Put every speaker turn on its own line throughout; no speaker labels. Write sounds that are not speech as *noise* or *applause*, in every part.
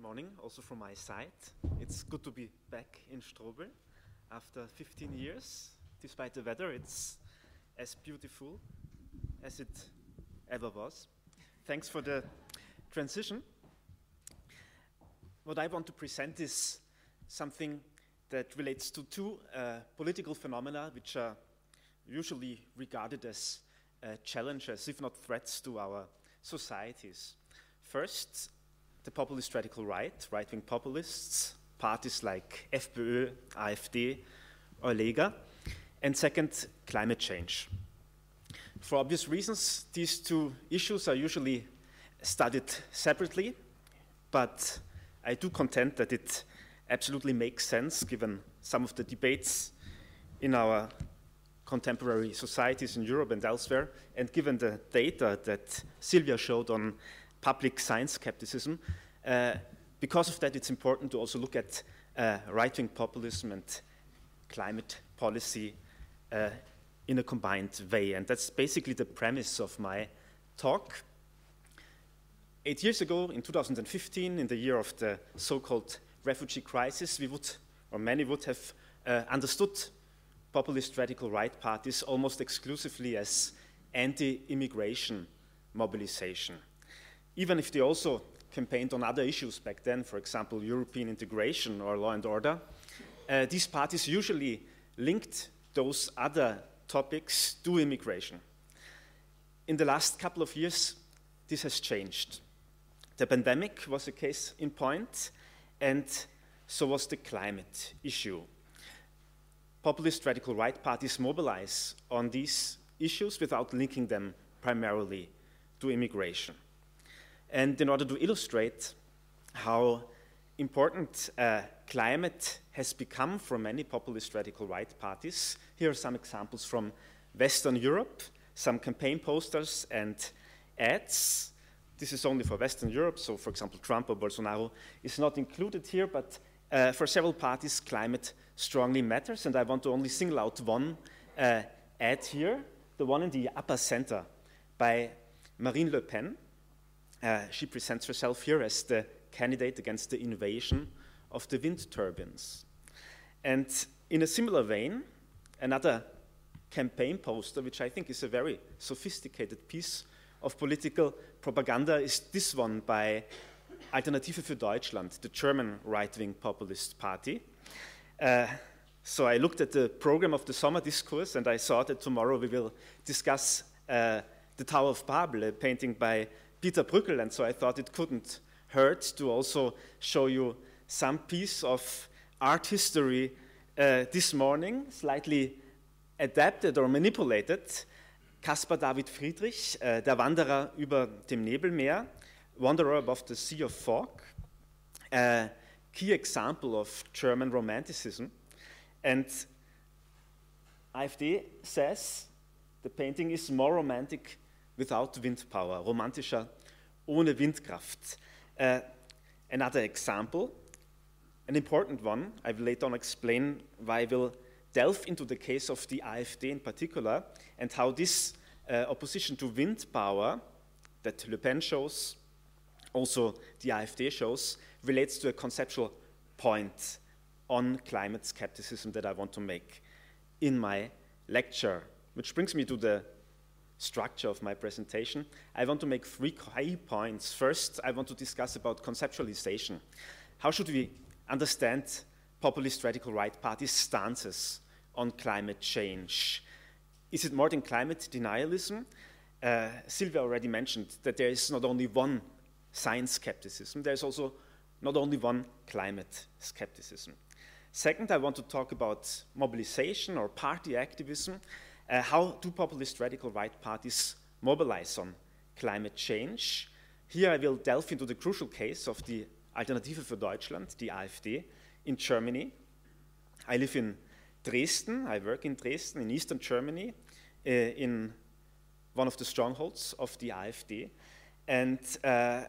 morning, also from my side. It's good to be back in Strobl after 15 years. Despite the weather, it's as beautiful as it ever was. Thanks for the transition. What I want to present is something that relates to two uh, political phenomena which are usually regarded as uh, challenges, if not threats, to our societies. First, the populist radical right, right wing populists, parties like FPÖ, AfD, or Lega. And second, climate change. For obvious reasons, these two issues are usually studied separately, but I do contend that it absolutely makes sense given some of the debates in our contemporary societies in Europe and elsewhere, and given the data that Sylvia showed on public science skepticism. Uh, because of that, it's important to also look at uh, right wing populism and climate policy uh, in a combined way. And that's basically the premise of my talk. Eight years ago, in 2015, in the year of the so called refugee crisis, we would, or many would have uh, understood populist radical right parties almost exclusively as anti immigration mobilization even if they also campaigned on other issues back then, for example, European integration or law and order, uh, these parties usually linked those other topics to immigration. In the last couple of years, this has changed. The pandemic was a case in point, and so was the climate issue. Populist radical right parties mobilize on these issues without linking them primarily to immigration. And in order to illustrate how important uh, climate has become for many populist radical right parties, here are some examples from Western Europe, some campaign posters and ads. This is only for Western Europe, so for example, Trump or Bolsonaro is not included here, but uh, for several parties, climate strongly matters, and I want to only single out one uh, ad here, the one in the upper center by Marine Le Pen. Uh, she presents herself here as the candidate against the invasion of the wind turbines. And in a similar vein, another campaign poster, which I think is a very sophisticated piece of political propaganda, is this one by Alternative für Deutschland, the German right wing populist party. Uh, so I looked at the program of the summer discourse and I saw that tomorrow we will discuss uh, the Tower of Babel, a painting by Peter Bruegel, and so I thought it couldn't hurt to also show you some piece of art history uh, this morning, slightly adapted or manipulated. Caspar David Friedrich, uh, der Wanderer über dem Nebelmeer, Wanderer above the Sea of Fog, a key example of German romanticism. And AfD says the painting is more romantic without wind power, romantischer ohne Windkraft. Uh, another example, an important one, I will later on explain why I will delve into the case of the AfD in particular and how this uh, opposition to wind power that Le Pen shows, also the AfD shows, relates to a conceptual point on climate skepticism that I want to make in my lecture. Which brings me to the structure of my presentation, I want to make three key points. First, I want to discuss about conceptualization. How should we understand populist radical right parties' stances on climate change? Is it more than climate denialism? Uh, Silvia already mentioned that there is not only one science skepticism, there's also not only one climate skepticism. Second, I want to talk about mobilization or party activism uh, how do populist radical right parties mobilize on climate change? Here I will delve into the crucial case of the Alternative für Deutschland, the AfD, in Germany. I live in Dresden, I work in Dresden, in eastern Germany, uh, in one of the strongholds of the AfD. And uh,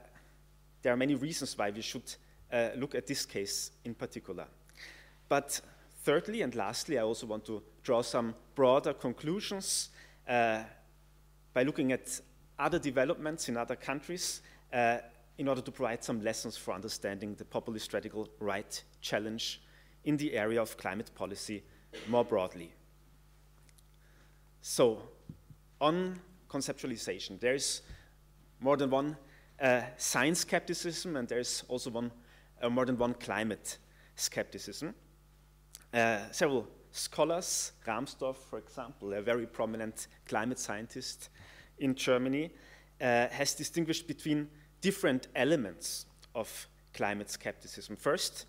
there are many reasons why we should uh, look at this case in particular. But thirdly and lastly, I also want to draw some broader conclusions uh, by looking at other developments in other countries, uh, in order to provide some lessons for understanding the populist radical right challenge in the area of climate policy more broadly. So, on conceptualization, there's more than one uh, science skepticism, and there's also one, uh, more than one climate skepticism. Uh, several scholars, Rahmstorf, for example, a very prominent climate scientist in Germany, uh, has distinguished between different elements of climate skepticism. First,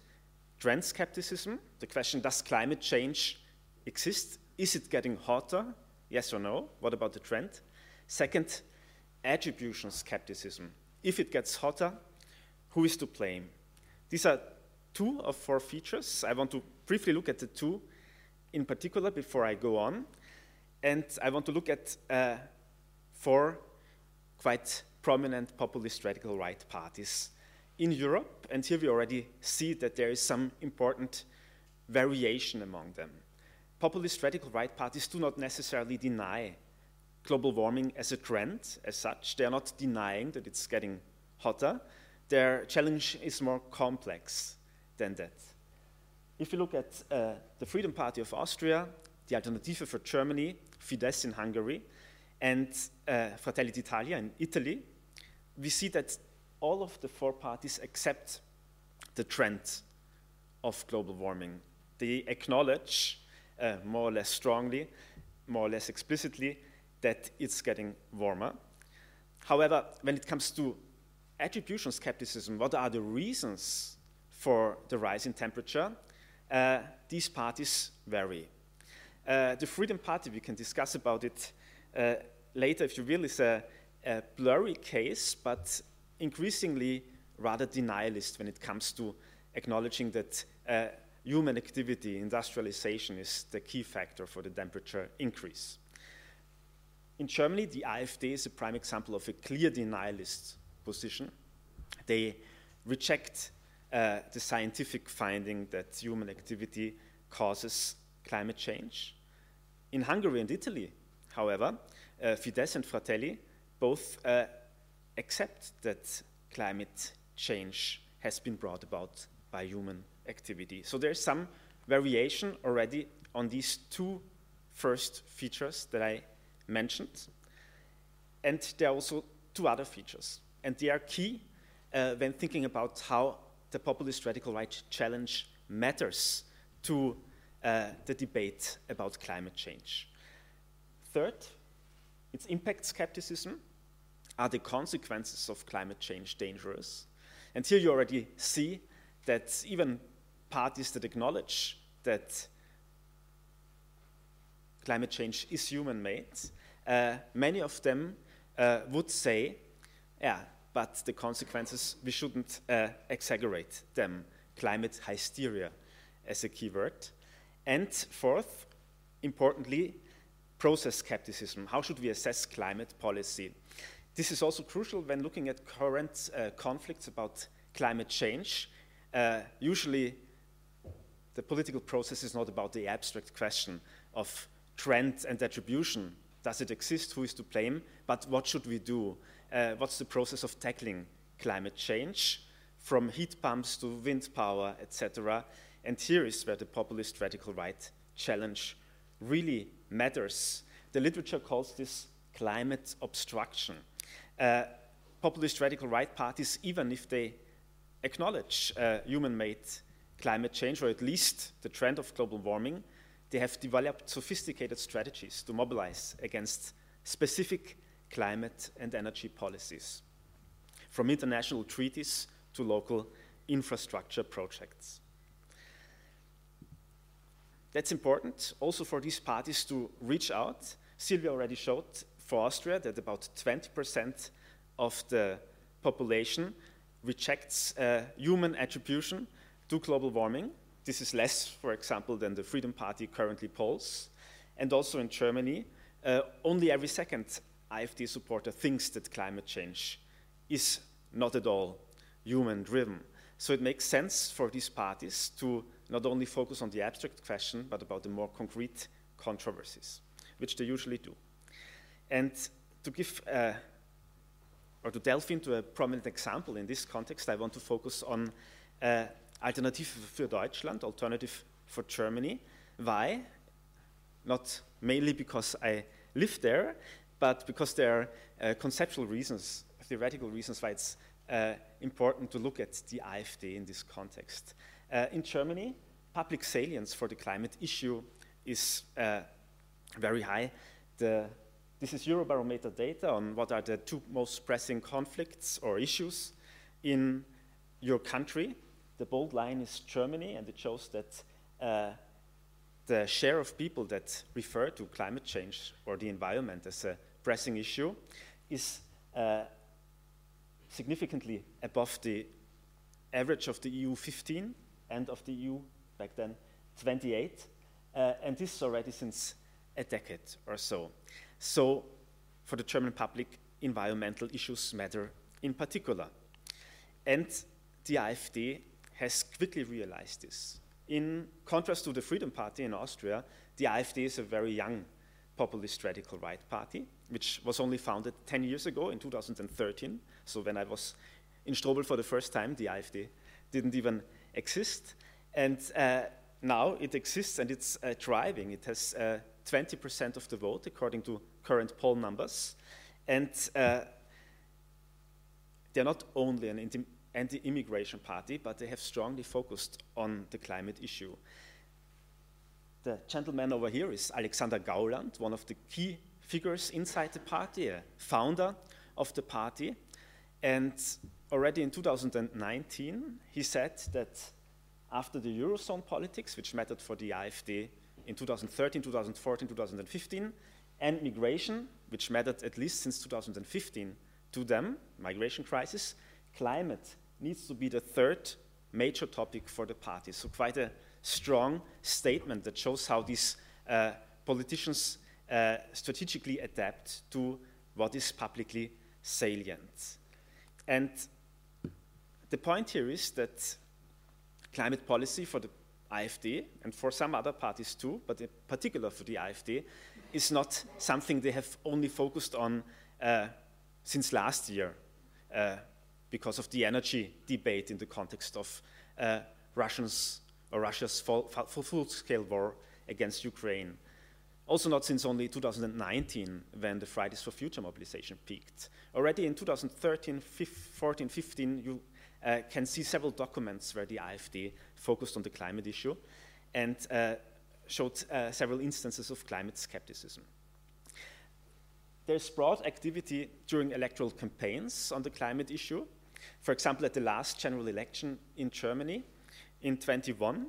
trend skepticism, the question does climate change exist? Is it getting hotter? Yes or no? What about the trend? Second, attribution skepticism. If it gets hotter, who is to blame? These are two of four features. I want to briefly look at the two in particular before I go on. And I want to look at uh, four quite prominent populist radical right parties in Europe. And here we already see that there is some important variation among them. Populist radical right parties do not necessarily deny global warming as a trend as such. They are not denying that it's getting hotter. Their challenge is more complex than that. If you look at uh, the Freedom Party of Austria, the Alternative for Germany, Fidesz in Hungary, and uh, Fratelli d'Italia in Italy, we see that all of the four parties accept the trend of global warming. They acknowledge uh, more or less strongly, more or less explicitly, that it's getting warmer. However, when it comes to attribution skepticism, what are the reasons for the rise in temperature? Uh, these parties vary. Uh, the Freedom Party, we can discuss about it uh, later if you will, is a, a, blurry case, but increasingly rather denialist when it comes to acknowledging that uh, human activity, industrialization, is the key factor for the temperature increase. In Germany, the AfD is a prime example of a clear denialist position. They reject uh, the scientific finding that human activity causes climate change. In Hungary and Italy, however, uh, Fidesz and Fratelli both uh, accept that climate change has been brought about by human activity. So there's some variation already on these two first features that I mentioned. And there are also two other features. And they are key uh, when thinking about how the populist radical right challenge matters to uh, the debate about climate change. Third, its impact skepticism. Are the consequences of climate change dangerous? And here you already see that even parties that acknowledge that climate change is human made, uh, many of them uh, would say, yeah, but the consequences, we shouldn't uh, exaggerate them. Climate hysteria as a keyword. And fourth, importantly, process skepticism. How should we assess climate policy? This is also crucial when looking at current uh, conflicts about climate change. Uh, usually, the political process is not about the abstract question of trend and attribution. Does it exist? Who is to blame? But what should we do? Uh, what's the process of tackling climate change, from heat pumps to wind power, etc. And here is where the populist radical right challenge really matters. The literature calls this climate obstruction. Uh, populist radical right parties, even if they acknowledge uh, human made climate change, or at least the trend of global warming, they have developed sophisticated strategies to mobilize against specific climate and energy policies, from international treaties to local infrastructure projects. That's important also for these parties to reach out. Silvia already showed for Austria that about 20% of the population rejects uh, human attribution to global warming. This is less, for example, than the Freedom Party currently polls. And also in Germany, uh, only every second AfD supporter thinks that climate change is not at all human driven. So it makes sense for these parties to not only focus on the abstract question, but about the more concrete controversies, which they usually do. And to give uh, or to delve into a prominent example in this context, I want to focus on uh, Alternative für Deutschland, Alternative for Germany. Why? Not mainly because I live there, but because there are uh, conceptual reasons, theoretical reasons why it's uh, important to look at the AfD in this context. Uh, in Germany, public salience for the climate issue is uh, very high. The, this is Eurobarometer data on what are the two most pressing conflicts or issues in your country. The bold line is Germany, and it shows that uh, the share of people that refer to climate change or the environment as a pressing issue is uh, significantly above the average of the EU 15 and of the EU back then 28, uh, and this already since a decade or so. So, for the German public, environmental issues matter in particular. And the AfD has quickly realized this. In contrast to the Freedom Party in Austria, the AfD is a very young populist radical right party, which was only founded 10 years ago in 2013. So when I was in Strobl for the first time, the AfD didn't even exist. And uh, now it exists and it's uh, thriving. It has 20% uh, of the vote, according to current poll numbers. And uh, they're not only an anti-immigration party, but they have strongly focused on the climate issue. The gentleman over here is Alexander Gauland, one of the key figures inside the party, a founder of the party. And already in 2019, he said that after the Eurozone politics, which mattered for the AfD in 2013, 2014, 2015, and migration, which mattered at least since 2015 to them, migration crisis, climate needs to be the third major topic for the party. So quite a strong statement that shows how these uh, politicians uh, strategically adapt to what is publicly salient. And the point here is that climate policy for the AfD and for some other parties too, but in particular for the AfD, is not something they have only focused on uh, since last year uh, because of the energy debate in the context of uh, Russians or Russia's full-scale war against Ukraine. Also not since only 2019 when the Fridays for Future mobilization peaked. Already in 2013, 14, 15, you uh, can see several documents where the AfD focused on the climate issue and uh, showed uh, several instances of climate skepticism. There's broad activity during electoral campaigns on the climate issue. For example, at the last general election in Germany in 21,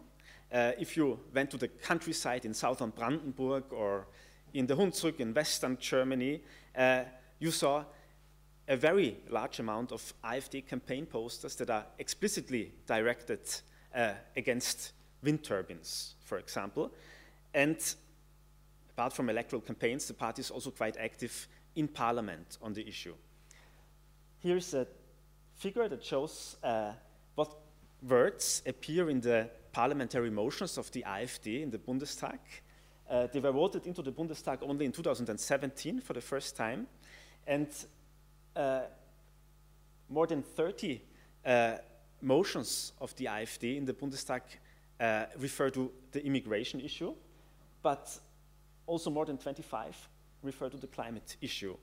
uh, if you went to the countryside in southern Brandenburg or in the Hunsrück in western Germany, uh, you saw a very large amount of AfD campaign posters that are explicitly directed uh, against wind turbines, for example. And apart from electoral campaigns, the party is also quite active in parliament on the issue. Here's a figure that shows uh, what words appear in the parliamentary motions of the AfD in the Bundestag. Uh, they were voted into the Bundestag only in 2017 for the first time. And uh, more than 30 uh, motions of the AfD in the Bundestag uh, refer to the immigration issue, but also more than 25 refer to the climate issue.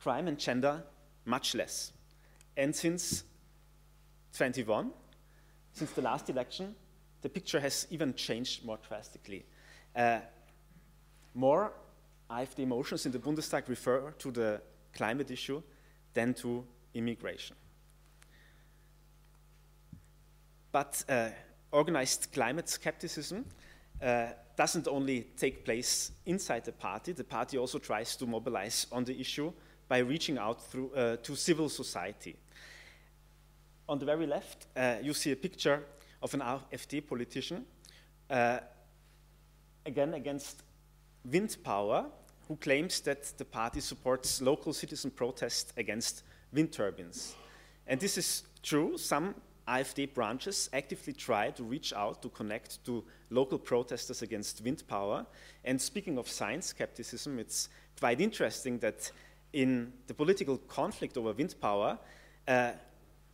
Crime and gender, much less. And since 21, since the last election, the picture has even changed more drastically. Uh, more AfD motions in the Bundestag refer to the climate issue than to immigration. But uh, organized climate skepticism uh, doesn't only take place inside the party, the party also tries to mobilize on the issue by reaching out through, uh, to civil society. On the very left, uh, you see a picture of an AfD politician, uh, again against wind power, who claims that the party supports local citizen protest against wind turbines. And this is true. Some AfD branches actively try to reach out to connect to local protesters against wind power. And speaking of science skepticism, it's quite interesting that in the political conflict over wind power, uh,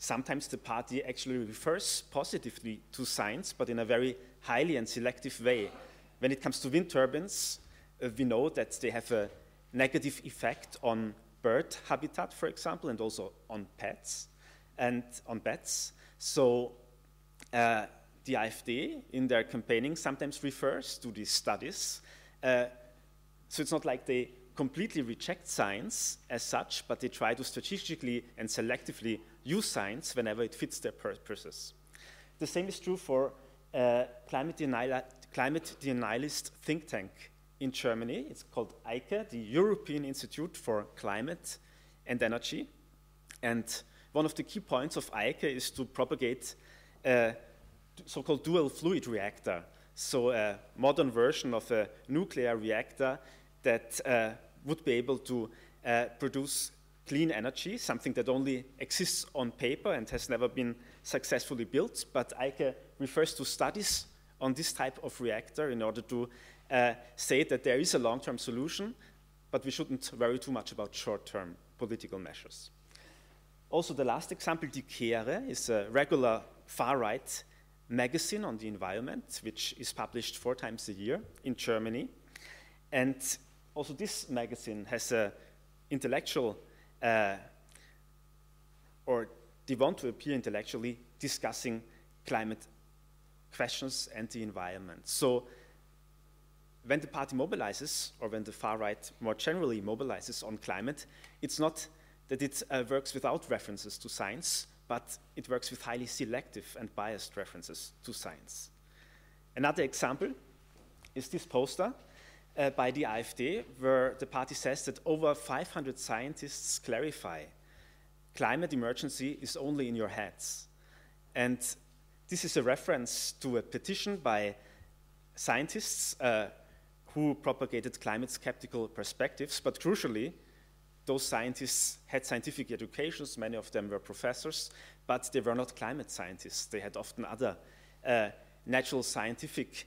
sometimes the party actually refers positively to science, but in a very highly and selective way. When it comes to wind turbines, uh, we know that they have a negative effect on bird habitat, for example, and also on pets and on bats. So uh, the AfD in their campaigning sometimes refers to these studies. Uh, so it's not like they completely reject science as such, but they try to strategically and selectively use science whenever it fits their purposes. The same is true for uh, climate, denial, climate denialist think tank in Germany. It's called EIKE, the European Institute for Climate and Energy. And one of the key points of EIKE is to propagate a so-called dual fluid reactor, so a modern version of a nuclear reactor that uh, would be able to uh, produce clean energy, something that only exists on paper and has never been successfully built. But EIKE refers to studies on this type of reactor in order to uh, say that there is a long-term solution, but we shouldn't worry too much about short-term political measures. Also, the last example, Die Kehre, is a regular far-right magazine on the environment, which is published four times a year in Germany. And also this magazine has an intellectual, uh, or they want to appear intellectually discussing climate questions and the environment. So when the party mobilizes, or when the far right more generally mobilizes on climate, it's not that it uh, works without references to science, but it works with highly selective and biased references to science. Another example is this poster uh, by the AfD, where the party says that over 500 scientists clarify climate emergency is only in your heads. And this is a reference to a petition by scientists uh, who propagated climate skeptical perspectives, but crucially, those scientists had scientific educations, many of them were professors, but they were not climate scientists. They had often other uh, natural scientific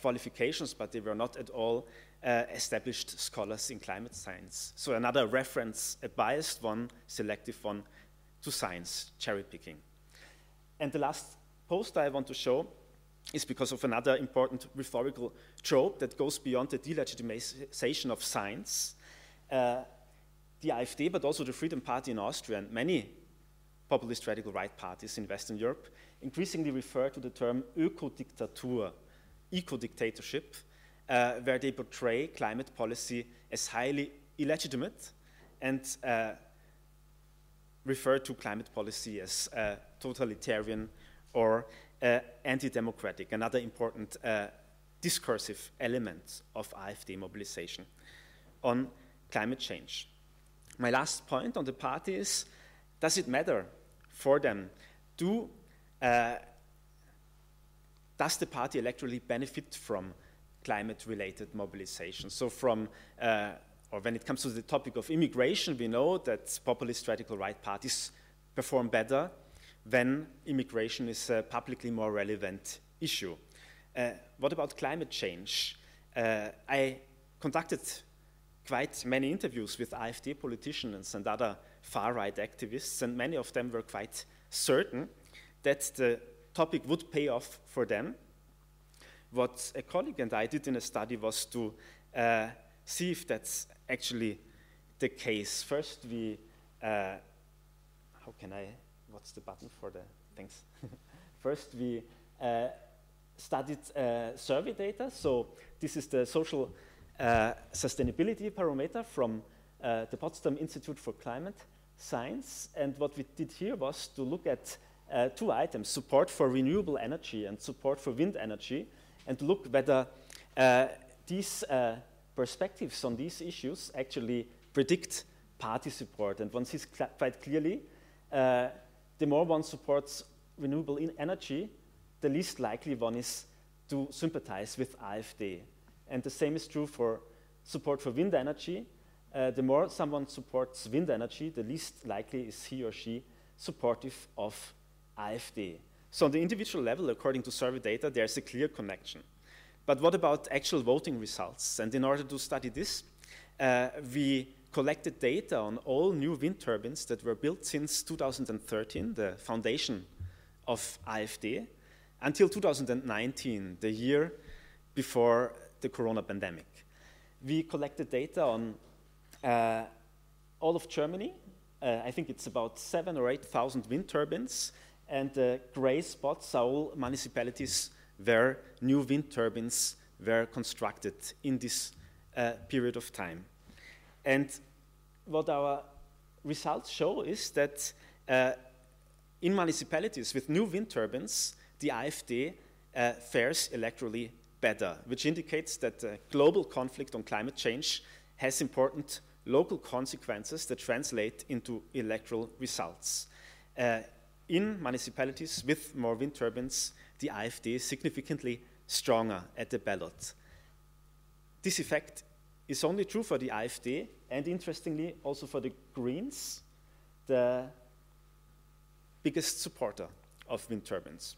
qualifications, but they were not at all uh, established scholars in climate science. So another reference, a biased one, selective one, to science, cherry picking. And the last poster I want to show is because of another important rhetorical trope that goes beyond the delegitimization of science. Uh, the AfD, but also the Freedom Party in Austria and many populist radical right parties in Western Europe increasingly refer to the term Ökodiktatur, eco-dictatorship, uh, where they portray climate policy as highly illegitimate and uh, refer to climate policy as uh, totalitarian or uh, anti-democratic, another important uh, discursive element of AfD mobilization on climate change. My last point on the party is, does it matter for them? Do, uh, does the party electorally benefit from climate-related mobilization? So from, uh, or when it comes to the topic of immigration, we know that populist radical right parties perform better when immigration is a publicly more relevant issue. Uh, what about climate change? Uh, I conducted quite many interviews with AfD politicians and other far-right activists, and many of them were quite certain that the topic would pay off for them. What a colleague and I did in a study was to uh, see if that's actually the case. First, we, uh, how can I, what's the button for the, things? *laughs* First, we uh, studied uh, survey data. So this is the social uh, sustainability barometer from uh, the Potsdam Institute for Climate Science. And what we did here was to look at uh, two items, support for renewable energy and support for wind energy, and look whether uh, these uh, perspectives on these issues actually predict party support. And one sees cl quite clearly, uh, the more one supports renewable energy, the least likely one is to sympathize with AfD. And the same is true for support for wind energy. Uh, the more someone supports wind energy, the least likely is he or she supportive of AfD. So on the individual level, according to survey data, there's a clear connection. But what about actual voting results? And in order to study this, uh, we collected data on all new wind turbines that were built since 2013, the foundation of AFD, until 2019, the year before the corona pandemic. We collected data on uh, all of Germany. Uh, I think it's about seven or 8,000 wind turbines, and the gray are all municipalities where new wind turbines were constructed in this uh, period of time. And what our results show is that uh, in municipalities with new wind turbines, the AfD uh, fares electorally better, which indicates that the global conflict on climate change has important local consequences that translate into electoral results. Uh, in municipalities with more wind turbines, the AfD is significantly stronger at the ballot. This effect is only true for the AfD and interestingly also for the Greens, the biggest supporter of wind turbines.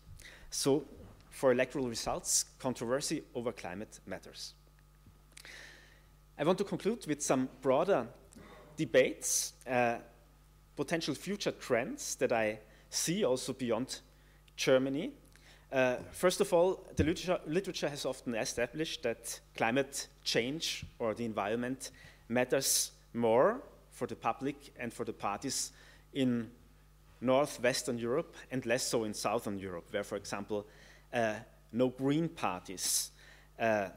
So for electoral results, controversy over climate matters. I want to conclude with some broader debates, uh, potential future trends that I see also beyond Germany. Uh, first of all, the literature, literature, has often established that climate change or the environment matters more for the public and for the parties in northwestern Europe and less so in southern Europe, where, for example, uh, no green parties uh,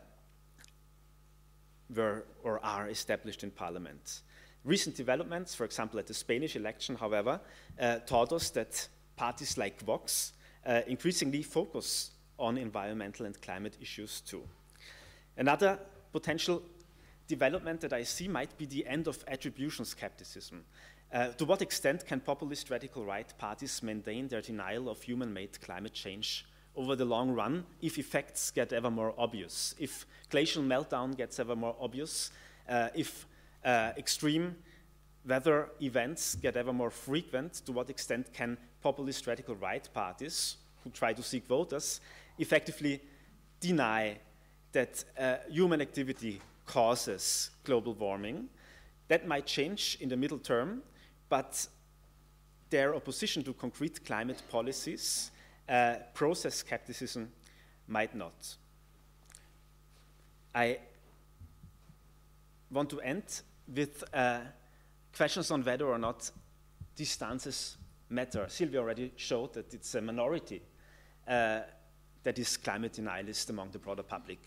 were or are established in parliament. Recent developments, for example, at the Spanish election, however, uh, taught us that parties like Vox uh, increasingly focus on environmental and climate issues too. Another potential development that I see might be the end of attribution skepticism. Uh, to what extent can populist radical right parties maintain their denial of human made climate change over the long run if effects get ever more obvious, if glacial meltdown gets ever more obvious, uh, if uh, extreme weather events get ever more frequent, to what extent can populist radical right parties who try to seek voters effectively deny that uh, human activity causes global warming. That might change in the middle term, but their opposition to concrete climate policies, uh, process skepticism, might not. I want to end with uh, questions on whether or not these stances matter. Sylvia already showed that it's a minority uh, that is climate denialist among the broader public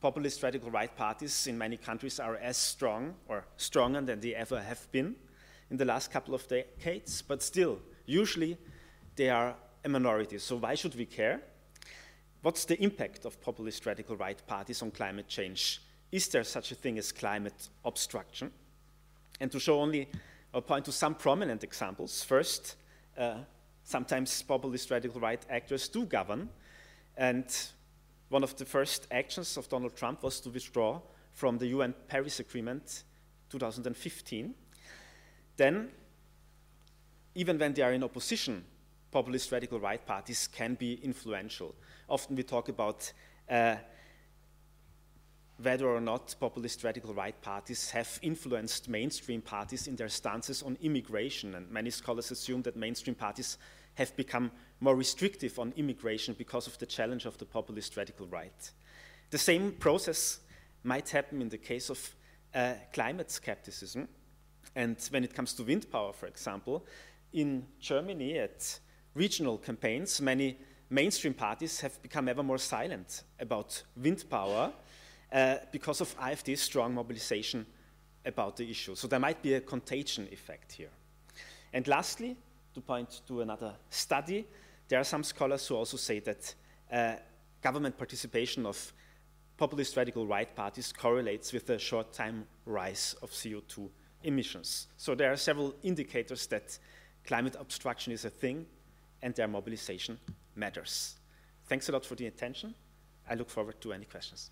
populist radical right parties in many countries are as strong or stronger than they ever have been in the last couple of decades, but still, usually they are a minority. So why should we care? What's the impact of populist radical right parties on climate change? Is there such a thing as climate obstruction? And to show only or point to some prominent examples. First, uh, sometimes populist radical right actors do govern, and one of the first actions of Donald Trump was to withdraw from the UN Paris Agreement 2015. Then, even when they are in opposition, populist radical right parties can be influential. Often we talk about uh, whether or not populist radical right parties have influenced mainstream parties in their stances on immigration, and many scholars assume that mainstream parties have become more restrictive on immigration because of the challenge of the populist radical right. The same process might happen in the case of uh, climate skepticism. And when it comes to wind power, for example, in Germany at regional campaigns, many mainstream parties have become ever more silent about wind power uh, because of AfD's strong mobilization about the issue. So there might be a contagion effect here. And lastly, to point to another study, there are some scholars who also say that uh, government participation of populist radical right parties correlates with a short time rise of CO2 emissions. So there are several indicators that climate obstruction is a thing and their mobilization matters. Thanks a lot for the attention. I look forward to any questions.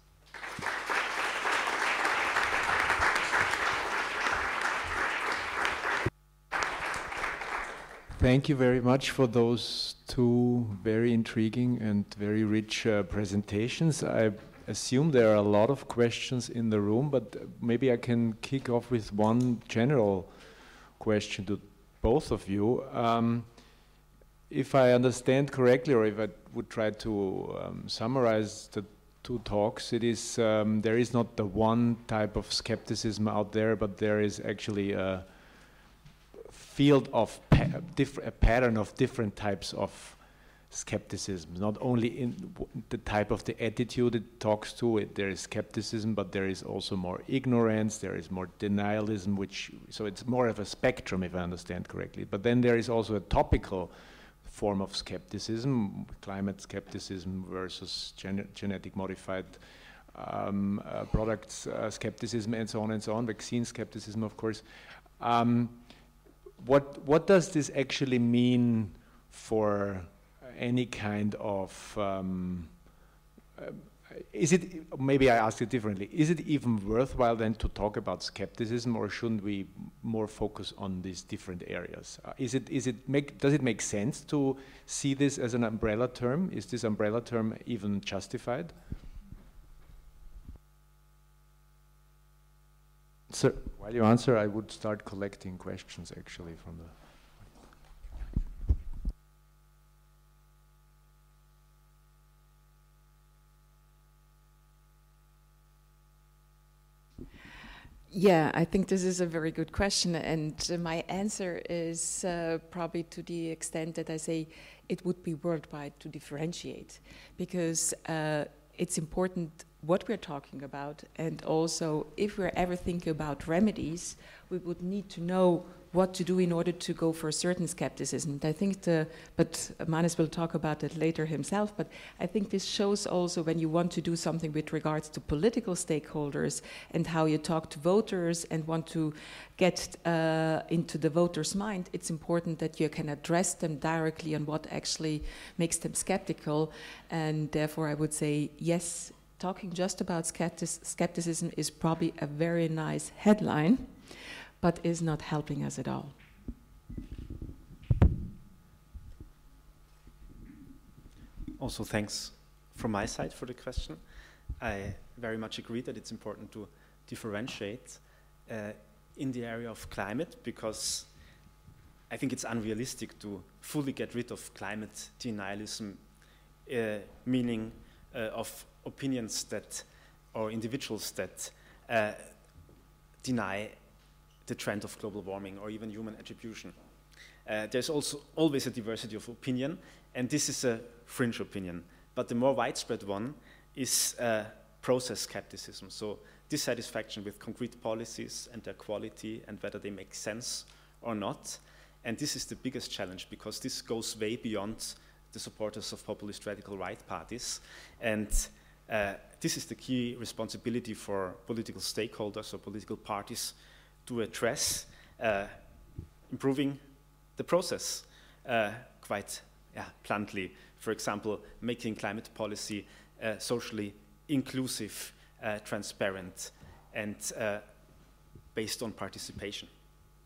Thank you very much for those two very intriguing and very rich uh, presentations. I assume there are a lot of questions in the room, but maybe I can kick off with one general question to both of you. Um, if I understand correctly, or if I would try to um, summarize the two talks, it is um, there is not the one type of skepticism out there, but there is actually a field of pa a pattern of different types of skepticism. Not only in the type of the attitude it talks to, it, there is skepticism, but there is also more ignorance, there is more denialism, which so it's more of a spectrum, if I understand correctly. But then there is also a topical form of skepticism, climate skepticism versus gen genetic modified um, uh, products uh, skepticism, and so on and so on. Vaccine skepticism, of course. Um, what what does this actually mean for any kind of um, uh, is it maybe I ask it differently is it even worthwhile then to talk about skepticism or shouldn't we more focus on these different areas? Uh, is it is it make does it make sense to see this as an umbrella term? Is this umbrella term even justified? Sir, while you answer, I would start collecting questions actually from the
Yeah, I think this is a very good question, and uh, my answer is uh, probably to the extent that I say it would be worldwide to differentiate, because uh, it's important what we're talking about, and also if we're ever thinking about remedies, we would need to know what to do in order to go for a certain skepticism. I think the, but Manès will talk about it later himself, but I think this shows also when you want to do something with regards to political stakeholders and how you talk to voters and want to get uh, into the voters' mind, it's important that you can address them directly on what actually makes them skeptical. And therefore, I would say, yes, talking just about skeptic skepticism is probably a very nice headline but is not helping us at all.
Also, thanks from my side for the question. I very much agree that it's important to differentiate uh, in the area of climate because I think it's unrealistic to fully get rid of climate denialism, uh, meaning uh, of opinions that or individuals that uh, deny the trend of global warming or even human attribution. Uh, there's also always a diversity of opinion, and this is a fringe opinion. But the more widespread one is uh, process skepticism, so dissatisfaction with concrete policies and their quality and whether they make sense or not. And this is the biggest challenge because this goes way beyond the supporters of populist radical right parties. And uh, this is the key responsibility for political stakeholders or political parties to address uh, improving the process uh, quite yeah, bluntly. For example, making climate policy uh, socially inclusive, transparent, and based on participation.